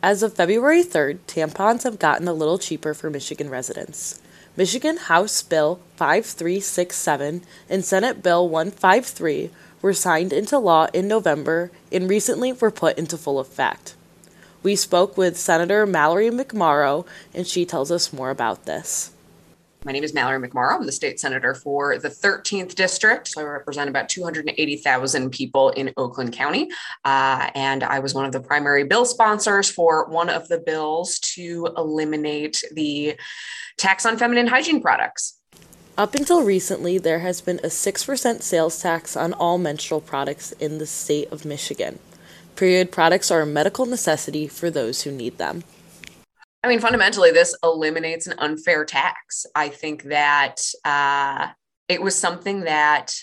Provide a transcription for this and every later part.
As of February 3rd, tampons have gotten a little cheaper for Michigan residents. Michigan House Bill 5367 and Senate Bill 153 were signed into law in November and recently were put into full effect. We spoke with Senator Mallory McMorrow, and she tells us more about this. My name is Mallory McMorrow. I'm the state senator for the 13th district. So I represent about 280,000 people in Oakland County. Uh, and I was one of the primary bill sponsors for one of the bills to eliminate the tax on feminine hygiene products. Up until recently, there has been a 6% sales tax on all menstrual products in the state of Michigan. Period products are a medical necessity for those who need them. I mean, fundamentally, this eliminates an unfair tax. I think that uh, it was something that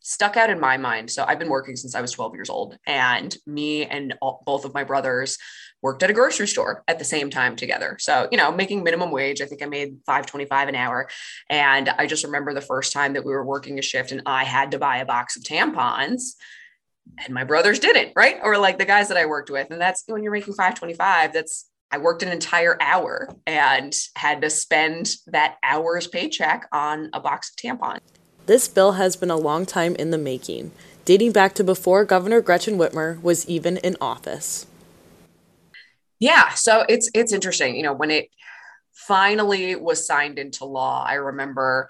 stuck out in my mind. So I've been working since I was 12 years old, and me and all, both of my brothers worked at a grocery store at the same time together. So, you know, making minimum wage, I think I made 525 an hour. And I just remember the first time that we were working a shift and I had to buy a box of tampons and my brothers didn't, right? Or like the guys that I worked with. And that's when you're making 525, that's I worked an entire hour and had to spend that hour's paycheck on a box of tampons. This bill has been a long time in the making, dating back to before Governor Gretchen Whitmer was even in office. Yeah, so it's it's interesting, you know, when it finally was signed into law, I remember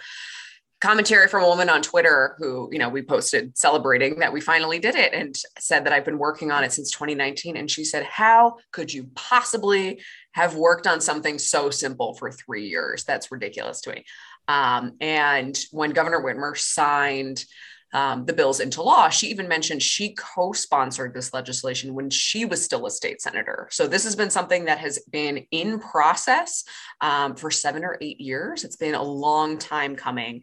commentary from a woman on Twitter who, you know, we posted celebrating that we finally did it and said that I've been working on it since 2019. And she said, How could you possibly have worked on something so simple for three years? That's ridiculous to me. Um, and when Governor Whitmer signed um, the bills into law, she even mentioned she co sponsored this legislation when she was still a state senator. So this has been something that has been in process um, for seven or eight years. It's been a long time coming.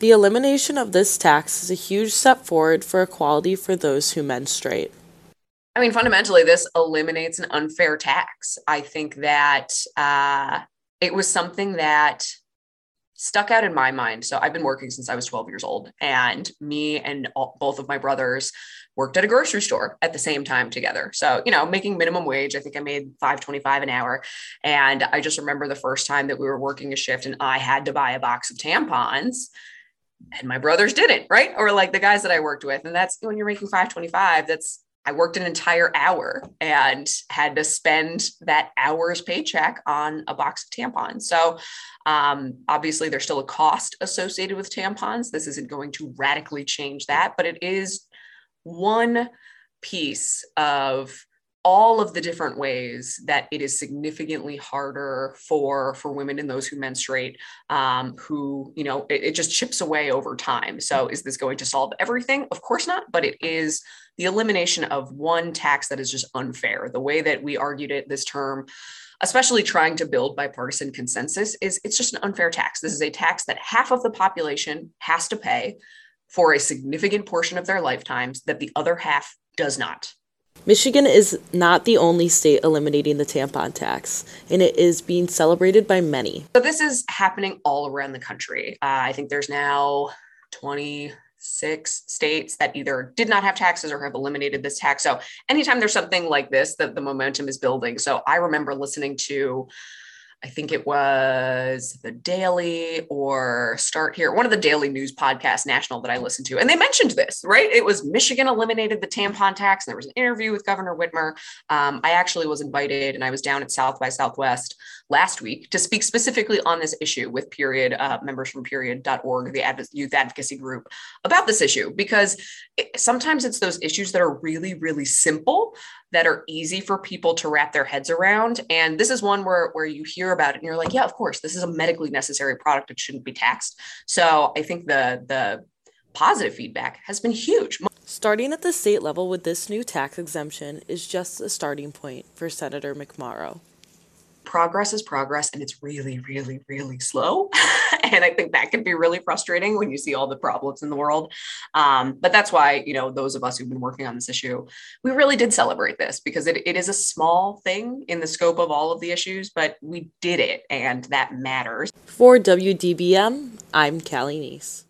The elimination of this tax is a huge step forward for equality for those who menstruate. I mean, fundamentally, this eliminates an unfair tax. I think that uh, it was something that stuck out in my mind. So I've been working since I was 12 years old, and me and all, both of my brothers worked at a grocery store at the same time together. So, you know, making minimum wage, I think I made 525 an hour. And I just remember the first time that we were working a shift and I had to buy a box of tampons and my brothers didn't, right? Or like the guys that I worked with. And that's when you're making 525, that's I worked an entire hour and had to spend that hour's paycheck on a box of tampons. So, um, obviously, there's still a cost associated with tampons. This isn't going to radically change that, but it is one piece of all of the different ways that it is significantly harder for for women and those who menstruate um, who you know it, it just chips away over time. So is this going to solve everything? Of course not but it is the elimination of one tax that is just unfair. The way that we argued it this term especially trying to build bipartisan consensus is it's just an unfair tax. This is a tax that half of the population has to pay for a significant portion of their lifetimes that the other half does not Michigan is not the only state eliminating the tampon tax, and it is being celebrated by many. So, this is happening all around the country. Uh, I think there's now 26 states that either did not have taxes or have eliminated this tax. So, anytime there's something like this, that the momentum is building. So, I remember listening to I think it was the Daily or Start Here, one of the daily news podcasts, national that I listened to. And they mentioned this, right? It was Michigan eliminated the tampon tax. And there was an interview with Governor Whitmer. Um, I actually was invited and I was down at South by Southwest last week to speak specifically on this issue with Period uh, members from Period.org, the adv- youth advocacy group, about this issue because it, sometimes it's those issues that are really, really simple that are easy for people to wrap their heads around. And this is one where, where you hear about it and you're like, yeah, of course, this is a medically necessary product. It shouldn't be taxed. So I think the the positive feedback has been huge. Starting at the state level with this new tax exemption is just a starting point for Senator McMorrow progress is progress and it's really, really, really slow. and I think that can be really frustrating when you see all the problems in the world. Um, but that's why, you know, those of us who've been working on this issue, we really did celebrate this because it, it is a small thing in the scope of all of the issues, but we did it and that matters. For WDBM, I'm Callie Neese.